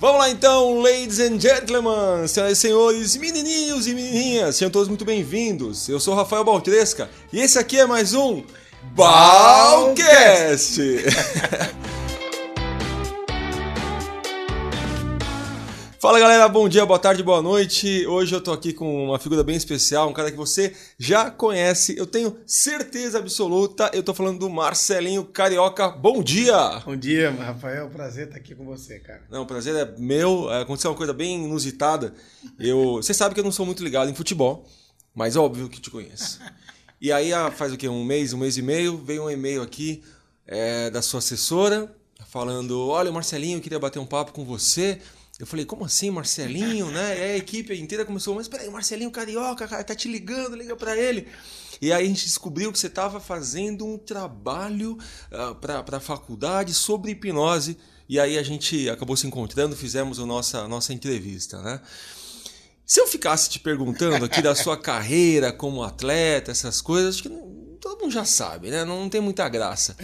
Vamos lá então, ladies and gentlemen, senhoras e senhores, menininhos e menininhas, sejam todos muito bem-vindos. Eu sou Rafael Baltresca e esse aqui é mais um Balcast. Fala galera, bom dia, boa tarde, boa noite. Hoje eu tô aqui com uma figura bem especial, um cara que você já conhece, eu tenho certeza absoluta. Eu tô falando do Marcelinho Carioca. Bom dia! Bom dia, Rafael. Prazer estar aqui com você, cara. Não, o prazer é meu. É, aconteceu uma coisa bem inusitada. Eu, você sabe que eu não sou muito ligado em futebol, mas óbvio que te conheço. E aí, faz o quê? Um mês, um mês e meio, veio um e-mail aqui é, da sua assessora falando: Olha, Marcelinho, eu queria bater um papo com você. Eu falei, como assim, Marcelinho, né? E a equipe inteira começou, mas peraí, Marcelinho Carioca, cara, tá te ligando, liga para ele. E aí a gente descobriu que você estava fazendo um trabalho uh, para a faculdade sobre hipnose. E aí a gente acabou se encontrando, fizemos a nossa, a nossa entrevista, né? Se eu ficasse te perguntando aqui da sua carreira como atleta, essas coisas, acho que não, todo mundo já sabe, né? Não, não tem muita graça.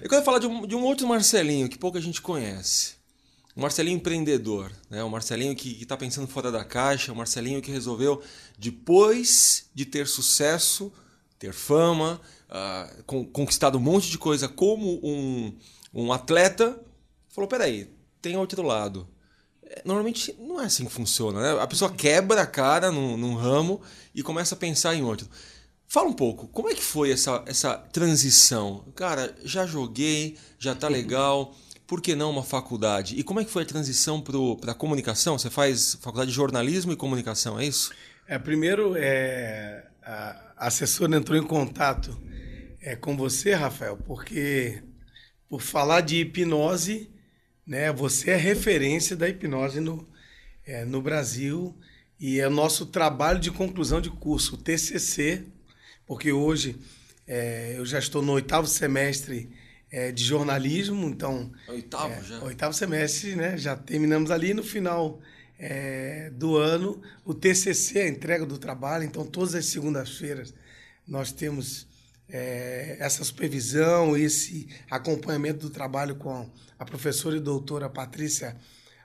Eu quero falar de um, de um outro Marcelinho que pouca gente conhece. O Marcelinho empreendedor, né? o Marcelinho que está pensando fora da caixa, o Marcelinho que resolveu, depois de ter sucesso, ter fama, uh, conquistado um monte de coisa como um, um atleta, falou: peraí, tem outro lado. É, normalmente não é assim que funciona, né? A pessoa quebra a cara num, num ramo e começa a pensar em outro. Fala um pouco, como é que foi essa, essa transição? Cara, já joguei, já tá legal por que não uma faculdade? E como é que foi a transição para a comunicação? Você faz faculdade de jornalismo e comunicação, é isso? É, primeiro, é, a assessora entrou em contato é, com você, Rafael, porque por falar de hipnose, né, você é referência da hipnose no, é, no Brasil e é o nosso trabalho de conclusão de curso, o TCC, porque hoje é, eu já estou no oitavo semestre é, de jornalismo, então... Oitavo é, já? Oitavo semestre, né? Já terminamos ali no final é, do ano. O TCC, a entrega do trabalho, então todas as segundas-feiras nós temos é, essa supervisão, esse acompanhamento do trabalho com a professora e doutora Patrícia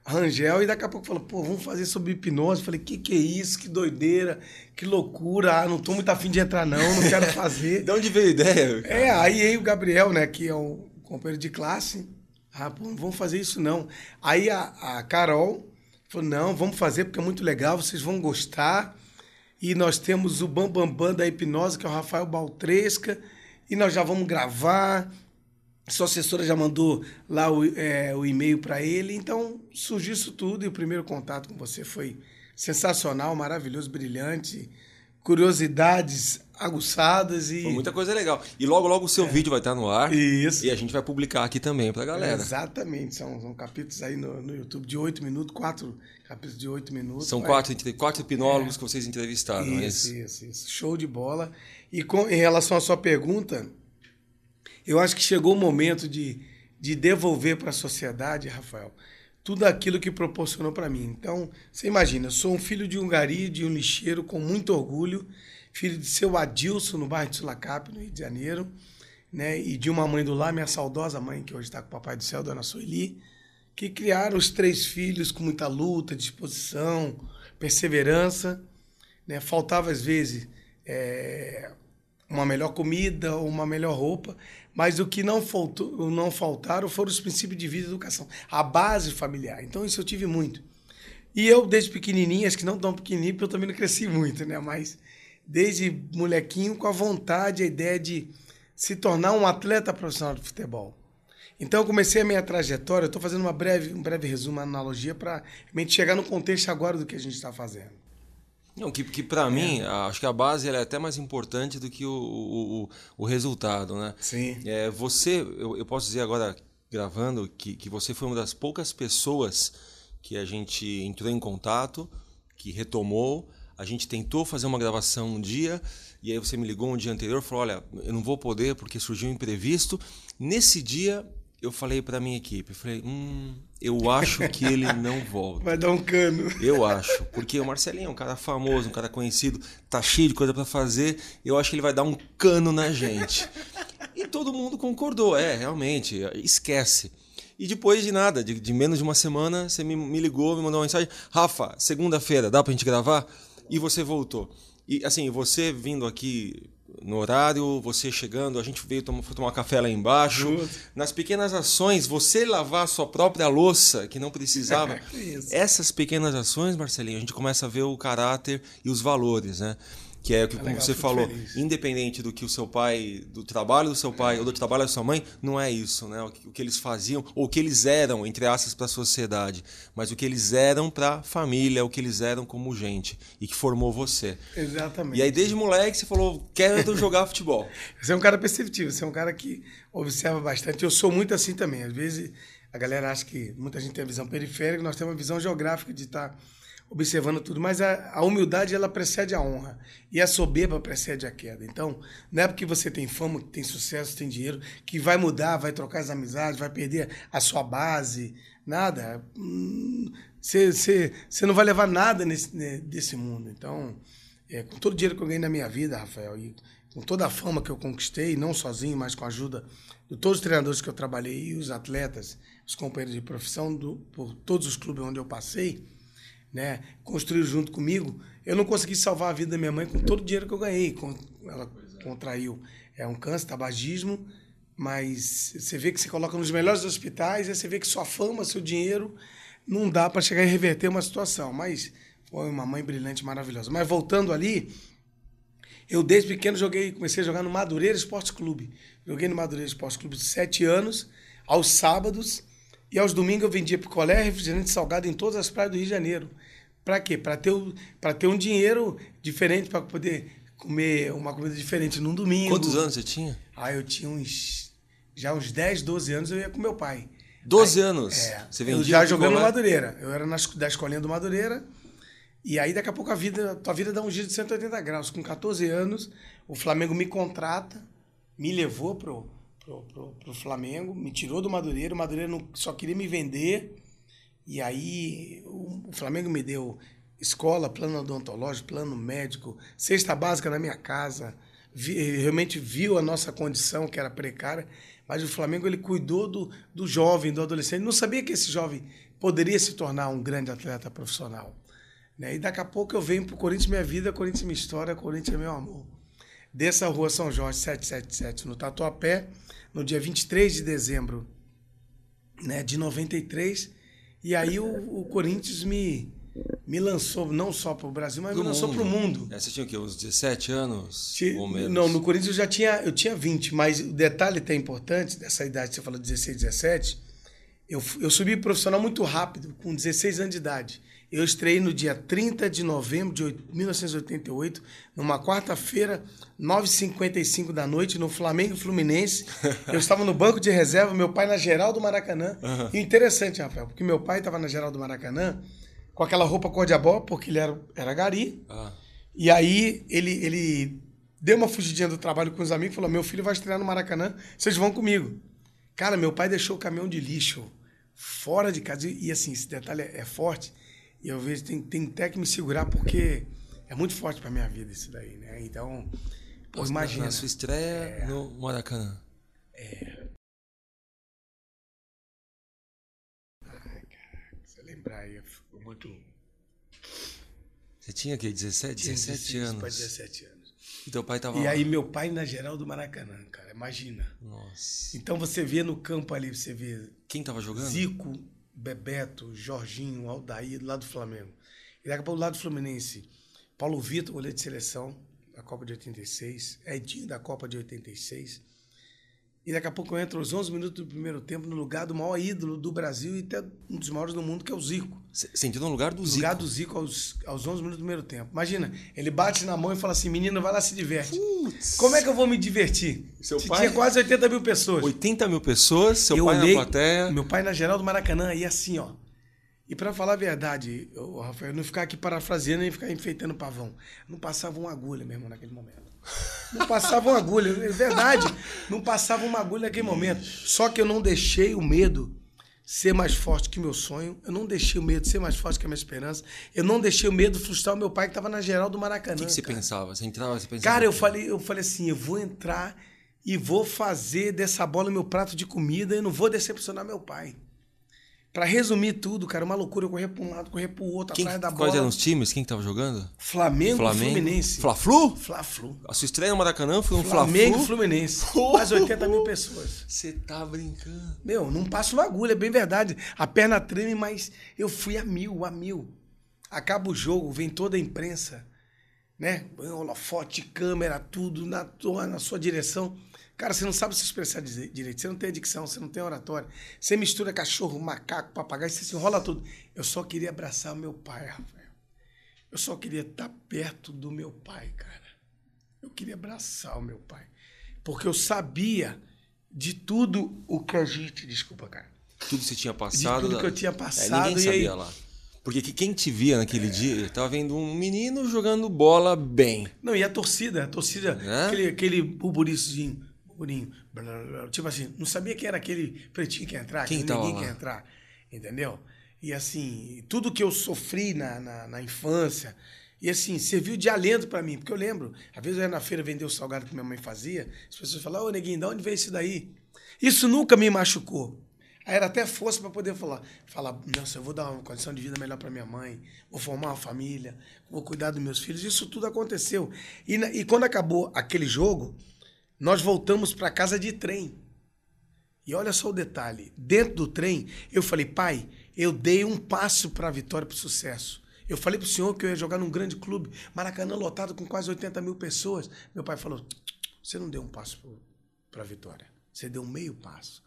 Rangel, e daqui a pouco falou, pô, vamos fazer sobre hipnose. Falei, que que é isso? Que doideira, que loucura. Ah, não tô muito afim de entrar, não, não quero fazer. de onde veio a ideia? Cara? É, aí, aí o Gabriel, né, que é o companheiro de classe, ah, pô, não vamos fazer isso, não. Aí a, a Carol falou, não, vamos fazer porque é muito legal, vocês vão gostar. E nós temos o Bambambam Bam Bam da hipnose, que é o Rafael Baltresca, e nós já vamos gravar sua assessora já mandou lá o, é, o e-mail para ele. Então surgiu isso tudo e o primeiro contato com você foi sensacional, maravilhoso, brilhante. Curiosidades aguçadas e. Foi muita coisa legal. E logo, logo o seu é. vídeo vai estar no ar. Isso. E a gente vai publicar aqui também pra galera. exatamente. São, são capítulos aí no, no YouTube de oito minutos, quatro capítulos de oito minutos. São quatro, quatro hipnólogos é. que vocês entrevistaram, isso, é isso? Isso, isso. Show de bola. E com, em relação à sua pergunta, eu acho que chegou o momento de, de devolver para a sociedade, Rafael, tudo aquilo que proporcionou para mim. Então, você imagina, eu sou um filho de um gari, de um lixeiro, com muito orgulho, filho de seu Adilson, no bairro de Sulacap, no Rio de Janeiro, né? e de uma mãe do lar, minha saudosa mãe, que hoje está com o Papai do Céu, Dona Sueli, que criaram os três filhos com muita luta, disposição, perseverança. Né? Faltava, às vezes, é, uma melhor comida, uma melhor roupa, mas o que não, faltou, não faltaram foram os princípios de vida e educação, a base familiar. Então isso eu tive muito. E eu, desde pequenininho, acho que não tão pequenininho, porque eu também não cresci muito, né? Mas desde molequinho, com a vontade, a ideia de se tornar um atleta profissional de futebol. Então eu comecei a minha trajetória, estou fazendo uma breve, um breve resumo, uma analogia, para chegar no contexto agora do que a gente está fazendo. Não, que, que para é. mim, acho que a base é até mais importante do que o, o, o resultado, né? Sim. É, você, eu, eu posso dizer agora, gravando, que, que você foi uma das poucas pessoas que a gente entrou em contato, que retomou. A gente tentou fazer uma gravação um dia, e aí você me ligou um dia anterior e falou: Olha, eu não vou poder porque surgiu um imprevisto. Nesse dia, eu falei para minha equipe, eu falei, hum, eu acho que ele não volta. Vai dar um cano. Eu acho, porque o Marcelinho é um cara famoso, um cara conhecido, tá cheio de coisa para fazer, eu acho que ele vai dar um cano na gente. E todo mundo concordou, é, realmente, esquece. E depois de nada, de, de menos de uma semana, você me, me ligou, me mandou uma mensagem: Rafa, segunda-feira, dá pra gente gravar? E você voltou. E assim, você vindo aqui no horário, você chegando, a gente veio tomar, tomar café lá embaixo. Junto. Nas pequenas ações, você lavar a sua própria louça, que não precisava. Essas pequenas ações, Marcelinho, a gente começa a ver o caráter e os valores, né? Que é o que, como legal, você falou, feliz. independente do que o seu pai, do trabalho do seu pai ou do trabalho da sua mãe, não é isso, né? O que, o que eles faziam, ou o que eles eram, entre aspas, para a sociedade, mas o que eles eram para a família, o que eles eram como gente e que formou você. Exatamente. E aí, desde moleque, você falou: quero jogar futebol. Você é um cara perceptivo, você é um cara que observa bastante. Eu sou muito assim também. Às vezes a galera acha que muita gente tem a visão periférica, nós temos uma visão geográfica de estar observando tudo, mas a, a humildade ela precede a honra e a soberba precede a queda. Então, não é porque você tem fama, tem sucesso, tem dinheiro, que vai mudar, vai trocar as amizades, vai perder a sua base, nada. Você não vai levar nada nesse, né, desse mundo. Então, é, com todo o dinheiro que eu ganhei na minha vida, Rafael, e com toda a fama que eu conquistei, não sozinho, mas com a ajuda de todos os treinadores que eu trabalhei e os atletas, os companheiros de profissão, do, por todos os clubes onde eu passei, né, construíram junto comigo, eu não consegui salvar a vida da minha mãe com todo o dinheiro que eu ganhei. Ela contraiu é um câncer, tabagismo, mas você vê que você coloca nos melhores hospitais, aí você vê que sua fama, seu dinheiro, não dá para chegar e reverter uma situação. Mas foi uma mãe brilhante, maravilhosa. Mas voltando ali, eu desde pequeno joguei, comecei a jogar no Madureira Esporte Clube. Joguei no Madureira Esporte Clube sete anos, aos sábados, e aos domingos eu vendia picolé, refrigerante salgado em todas as praias do Rio de Janeiro. Para quê? Para ter, pra ter um dinheiro diferente, para poder comer uma comida diferente num domingo. Quantos anos você tinha? Ah, eu tinha uns. Já uns 10, 12 anos eu ia com meu pai. 12 anos. É, Você eu vendia já jogando no? Madureira. Eu era na, da escolinha do Madureira. E aí, daqui a pouco, a vida, a tua vida dá um giro de 180 graus. Com 14 anos, o Flamengo me contrata, me levou pro, pro, pro, pro Flamengo, me tirou do Madureira. O Madureira não, só queria me vender. E aí, o, o Flamengo me deu escola, plano odontológico, plano médico, cesta básica na minha casa. Vi- realmente viu a nossa condição, que era precária. Mas o Flamengo ele cuidou do, do jovem, do adolescente. Não sabia que esse jovem poderia se tornar um grande atleta profissional. Né? E daqui a pouco eu venho pro Corinthians Minha Vida, Corinthians Minha História, Corinthians é Meu Amor. Dessa rua São Jorge 777, no Tatuapé, no dia 23 de dezembro né, de 93. E aí o, o Corinthians me, me lançou não só para o Brasil, mas Pro me lançou para o mundo. É, você tinha o quê? Uns 17 anos? Ti- ou menos? Não, no Corinthians eu já tinha, eu tinha 20, mas o detalhe até importante dessa idade, você falou 16, 17, eu, eu subi profissional muito rápido, com 16 anos de idade. Eu estreiei no dia 30 de novembro de oit- 1988, numa quarta-feira, 9h55 da noite, no Flamengo Fluminense. Eu estava no banco de reserva, meu pai na geral do Maracanã. E interessante, Rafael, porque meu pai estava na geral do Maracanã com aquela roupa cor de abó, porque ele era, era gari. Ah, E aí ele, ele deu uma fugidinha do trabalho com os amigos e falou: Meu filho vai estrear no Maracanã, vocês vão comigo. Cara, meu pai deixou o caminhão de lixo fora de casa. E, e, assim, esse detalhe é, é forte. E eu vejo, tem, tem até que me segurar, porque é muito forte pra minha vida isso daí, né? Então, pô, na- imagina. Na sua estreia no Maracanã. Você lembrar aí, ficou muito. Você tinha o quê? 17, 17 16 pra anos. 17 anos. E teu pai tava E lá. aí, meu pai na geral do Maracanã, cara, imagina. Nossa. Então você vê no campo ali, você vê Quem tava jogando? Zico, Bebeto, Jorginho, Aldair, do lado do Flamengo. E daqui a pouco do lado do Fluminense, Paulo Vitor, goleiro de seleção, da Copa de 86, Edinho da Copa de 86. E daqui a pouco eu entro aos 11 minutos do primeiro tempo no lugar do maior ídolo do Brasil e até um dos maiores do mundo, que é o Zico. Entrou no lugar do No Zico. lugar do Zico aos, aos 11 minutos do primeiro tempo. Imagina, ele bate na mão e fala assim, menino, vai lá se diverte. Putz. Como é que eu vou me divertir? Seu pai- Tinha quase 80 mil pessoas. 80 mil pessoas, seu eu pai olhei, na plateia. Meu pai na geral do Maracanã, e assim, ó. E pra falar a verdade, ô, Rafael, não ficar aqui parafraseando nem ficar enfeitando pavão. Não passava uma agulha mesmo naquele momento. Não passava uma agulha, é verdade. Não passava uma agulha naquele momento. Só que eu não deixei o medo ser mais forte que meu sonho. Eu não deixei o medo ser mais forte que a minha esperança. Eu não deixei o medo frustrar o meu pai que estava na geral do Maracanã. O que, que você cara. pensava? Você entrava, você pensava. Cara, eu falei, eu falei assim, eu vou entrar e vou fazer dessa bola meu prato de comida e não vou decepcionar meu pai. Pra resumir tudo, cara, uma loucura. Eu corria pra um lado, corria pro outro, Quem, atrás da bola. quais eram os times? Quem que tava jogando? Flamengo, e Fluminense. Fla-Flu? Fla-Flu. A sua estreia no Maracanã foi um Flamengo e Fla-Flu? Fluminense. Pô! Quase 80 mil pessoas. Você tá brincando. Meu, não passo uma agulha, é bem verdade. A perna treme, mas eu fui a mil, a mil. Acaba o jogo, vem toda a imprensa, né? Holofote, câmera, tudo na, na sua direção. Cara, você não sabe se expressar direito, você não tem dicção, você não tem oratória. Você mistura cachorro, macaco, papagaio, você se enrola tudo. Eu só queria abraçar o meu pai, Rafael. Eu só queria estar perto do meu pai, cara. Eu queria abraçar o meu pai. Porque eu sabia de tudo o que a gente. Desculpa, cara. Tudo que você tinha passado. tudo da- que eu tinha É, passado, ninguém e aí? É. sabia lá. Porque que- quem te via naquele dia, tava vendo um menino jogando bola bem. Não, e a torcida, a torcida, É? aquele, aquele burburicinho, blá, tipo assim, não sabia quem era aquele pretinho que ia entrar, Quem que tava ninguém lá? quer entrar, entendeu? E assim, tudo que eu sofri na, na, na infância, e assim, serviu de alento pra mim, porque eu lembro, às vezes eu ia na feira vender o salgado que minha mãe fazia, as pessoas falavam, ô neguinho, de onde veio isso daí? Isso nunca me machucou. Aí era até força para poder falar, falar, nossa, eu vou dar uma condição de vida melhor para minha mãe, vou formar uma família, vou cuidar dos meus filhos. Isso tudo aconteceu. E, e quando acabou aquele jogo, nós voltamos para casa de trem. E olha só o detalhe, dentro do trem, eu falei, pai, eu dei um passo para a vitória, para o sucesso. Eu falei para o senhor que eu ia jogar num grande clube, Maracanã lotado com quase 80 mil pessoas. Meu pai falou, você não deu um passo para a vitória, você deu um meio passo.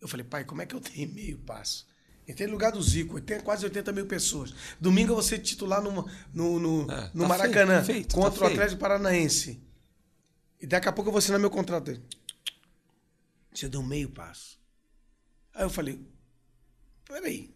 Eu falei, pai, como é que eu tenho meio passo? Entrei no lugar do Zico, tem quase 80 mil pessoas. Domingo eu vou ser titular no, no, no, É, no tá Maracanã feito, feito, tá contra o feito. Atlético Paranaense. E daqui a pouco eu vou assinar meu contrato. Ele, Você deu meio passo. Aí eu falei, peraí.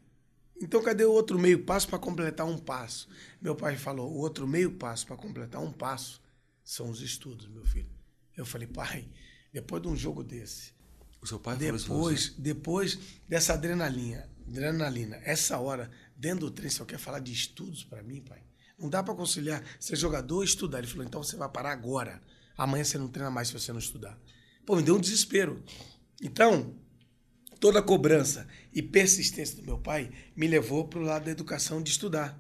Então cadê o outro meio passo para completar um passo? Meu pai falou, o outro meio passo para completar um passo são os estudos, meu filho. Eu falei, pai, depois de um jogo desse, O seu pai falou isso pra você? depois, depois dessa adrenalina, adrenalina, essa hora, dentro do trem, você quer falar de estudos para mim, pai? Não dá para conciliar ser jogador e estudar. Ele falou, então você vai parar agora. Amanhã você não treina mais se você não estudar. Pô, me deu um desespero. Então, toda a cobrança e persistência do meu pai me levou para o lado da educação de estudar.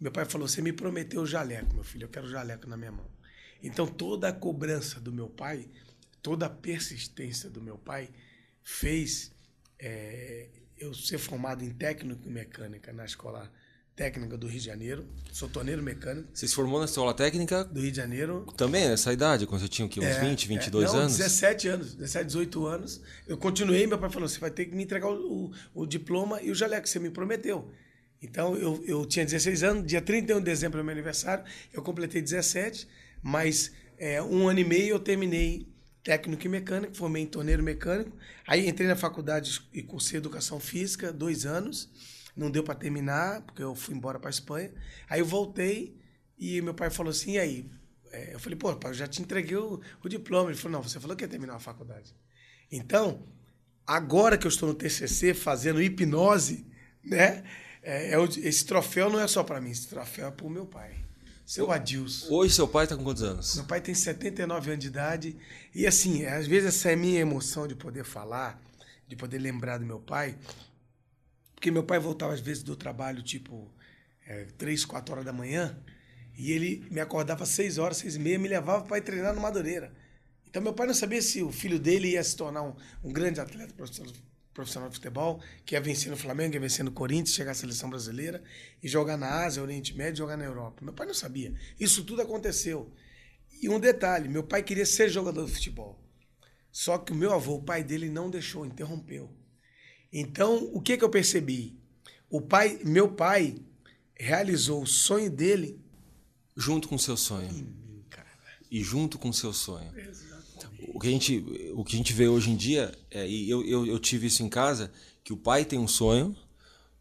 Meu pai falou: Você me prometeu jaleco, meu filho, eu quero jaleco na minha mão. Então, toda a cobrança do meu pai, toda a persistência do meu pai fez é, eu ser formado em técnico em mecânica na escola técnica do Rio de Janeiro. Sou torneiro mecânico Você se formou na escola técnica do Rio de Janeiro. também nessa idade, quando você tinha o quê? Uns É, 20, 22 é, não, anos? 17 anos, 17, 18 anos. Eu continuei, meu pai falou: você vai ter que me entregar o, o, o diploma e o jaleco que você me prometeu. Então, eu, eu tinha 16 anos, dia 31 de dezembro é meu aniversário, eu completei 17, mas é, um ano e meio eu terminei técnico em mecânico, formei em torneiro mecânico. Aí entrei na faculdade e cursei educação física, dois anos. Não deu para terminar, porque eu fui embora para Espanha. Aí eu voltei e meu pai falou assim: e aí? É, eu falei, pô, pai, eu já te entreguei o, o diploma. Ele falou: não, você falou que ia terminar a faculdade. Então, agora que eu estou no TCC fazendo hipnose, né? É, é esse troféu não é só para mim, esse troféu é para o meu pai, seu Adilson. Hoje seu pai tá com quantos anos? Meu pai tem 79 anos de idade. E assim, às vezes essa é a minha emoção de poder falar, de poder lembrar do meu pai. Porque meu pai voltava às vezes do trabalho, tipo, é, 3, 4 horas da manhã. E ele me acordava às 6 horas, 6 e meia, me levava para ir treinar no Madureira. Então meu pai não sabia se o filho dele ia se tornar um, um grande atleta profissional, de futebol, que ia vencer no Flamengo, ia vencer no Corinthians, chegar à seleção brasileira e jogar na Ásia, Oriente Médio, jogar na Europa. Meu pai não sabia. Isso tudo aconteceu. E um detalhe, meu pai queria ser jogador de futebol. Só que o meu avô, o pai dele, não deixou, interrompeu. Então, o que, que eu percebi? O pai, meu pai realizou o sonho dele Junto com o seu sonho. mim. E junto com o seu sonho. O que a gente, o que a gente vê hoje em dia, é, e eu, eu, eu tive isso em casa, que o pai tem um sonho,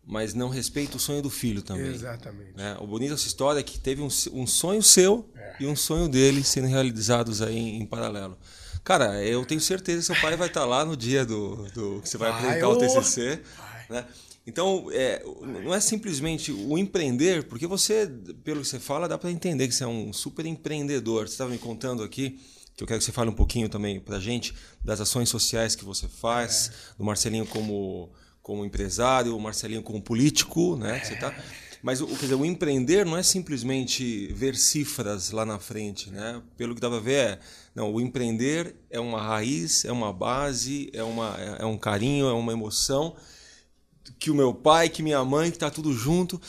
mas não respeita o sonho do filho também. Exatamente. né? O bonito dessa história é que teve um, um sonho seu É. e um sonho dele sendo realizados aí em, em paralelo. Cara, eu tenho certeza que seu pai vai estar lá no dia do, do que você vai Vai, apresentar o! TCC. Né? Então, é, não é simplesmente o empreender, porque você, pelo que você fala, dá para entender que você é um super empreendedor. Você estava me contando aqui, que eu quero que você fale um pouquinho também para gente, das ações sociais que você faz, É. do Marcelinho como, como empresário, o Marcelinho como político, né? Você tá... Mas o, dizer, o empreender não é simplesmente ver cifras lá na frente, né? Pelo que dava a ver, é, não, o empreender é uma raiz, é uma base, é, uma, é, é um carinho, é uma emoção que o meu pai, que minha mãe, que tá tudo junto.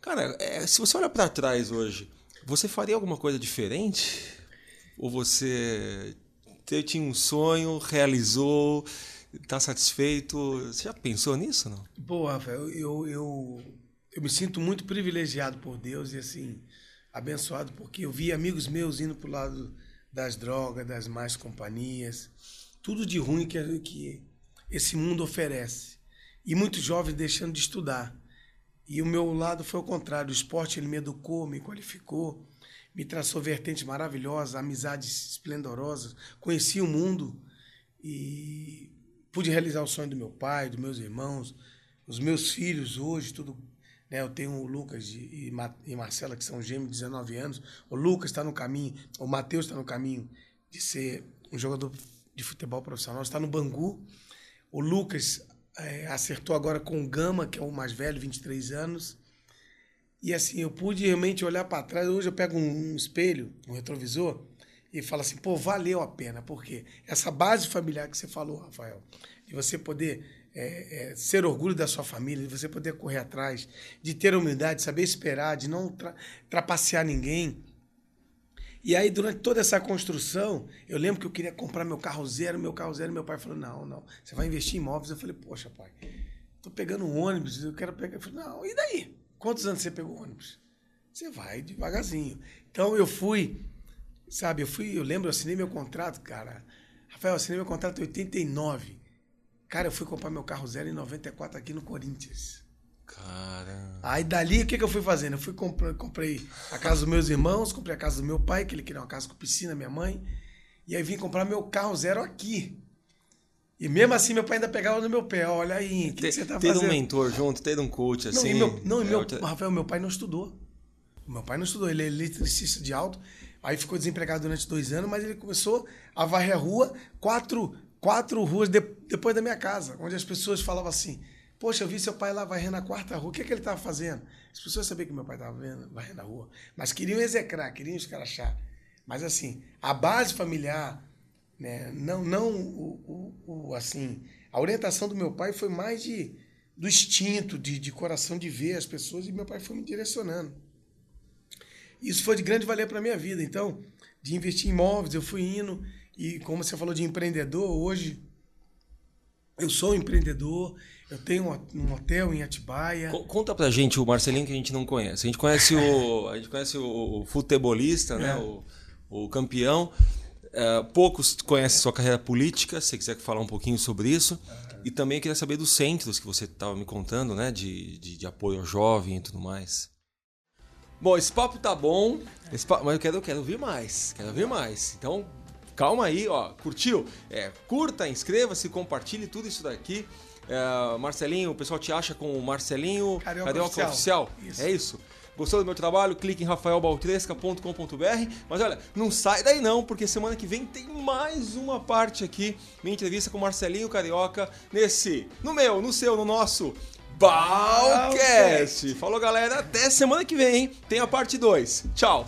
Cara, é, se você olha para trás hoje, você faria alguma coisa diferente? Ou você você tinha um sonho, realizou, está satisfeito? Você já pensou nisso, não? Boa, Rafael, eu, eu, eu me sinto muito privilegiado por Deus e assim, abençoado, porque eu vi amigos meus indo para o lado das drogas, das más companhias, tudo de ruim que, que esse mundo oferece. E muitos jovens deixando de estudar. E o meu lado foi o contrário. O esporte ele me educou, me qualificou, me traçou vertentes maravilhosas, amizades esplendorosas. Conheci o mundo e pude realizar o sonho do meu pai, dos meus irmãos, os meus filhos hoje, tudo. Né? Eu tenho o Lucas e, e Marcela, que são gêmeos de 19 anos. O Lucas está no caminho, o Matheus está no caminho de ser um jogador de futebol profissional, está no Bangu. O Lucas é, acertou agora com o Gama, que é o mais velho, 23 anos. E assim, eu pude realmente olhar para trás. Hoje eu pego um, um, espelho, um retrovisor, e falo assim, pô, valeu a pena. Porque essa base familiar que você falou, Rafael, de você poder é, é, ser orgulho da sua família, de você poder correr atrás, de ter humildade, de saber esperar, de não tra trapacear ninguém, e aí, durante toda essa construção, eu lembro que eu queria comprar meu carro zero, meu carro zero, meu pai falou: não, não, você vai investir em imóveis. Eu falei, poxa, pai, tô pegando um ônibus, eu quero pegar. Eu falei, não, e daí? Quantos anos você pegou ônibus? Você vai devagarzinho. Então eu fui, sabe, eu fui, eu lembro, eu assinei meu contrato, cara. Rafael, eu assinei meu contrato em 89. Cara, eu fui comprar meu carro zero em 94 aqui no Corinthians. Cara. Aí dali, o que, que eu fui fazendo? Eu fui comprei, comprei a casa dos meus irmãos, comprei a casa do meu pai, que ele queria uma casa com piscina, minha mãe. E aí vim comprar meu carro zero aqui. E mesmo assim, meu pai ainda pegava no meu pé. Olha aí, o que, que, você tá fazendo? Ter um mentor junto, ter um coach assim. Não, e meu, não, e meu, é Rafael, meu pai não estudou. Meu pai não estudou, ele é eletricista de alto. Aí ficou desempregado durante dois anos, mas ele começou a varrer a rua, quatro, quatro ruas de, depois da minha casa, onde as pessoas falavam assim: Poxa, eu vi seu pai lá varrendo a quarta rua. O que, é que ele estava fazendo? As pessoas sabiam que meu pai estava varrendo a rua, mas queriam execrar, queriam escrachar. Mas assim, a base familiar, né, não, não o, o, o, assim, a orientação do meu pai foi mais de do instinto, de, de coração de ver as pessoas e meu pai foi me direcionando. Isso foi de grande valia para minha vida. Então, de investir em imóveis, eu fui indo e como você falou de empreendedor, hoje eu sou um empreendedor, eu tenho um hotel em Atibaia. Conta pra gente o Marcelinho que a gente não conhece. A gente conhece o, a gente conhece o futebolista, né? é. né? O, o campeão. É, poucos conhecem sua carreira política, se você quiser falar um pouquinho sobre isso. Uhum. E também queria saber dos centros que você estava me contando, né? De, de, de, apoio ao jovem e tudo mais. Bom, esse papo tá bom, papo, mas eu quero, eu quero ouvir mais. Quero ouvir mais. Então, calma aí, ó. Curtiu? É, curta, inscreva-se, compartilhe tudo isso daqui. É, Marcelinho, o pessoal te acha com o Marcelinho Carioca, Carioca Oficial. Oficial. Isso. É isso. Gostou do meu trabalho? Clique em rafaelbaltresca.com.br. Mas olha, não sai daí não, porque semana que vem tem mais uma parte aqui. Minha entrevista com Marcelinho Carioca nesse, no meu, no seu, no nosso Balcast. Falou galera, até semana que vem, hein? Tem a parte 2. Tchau.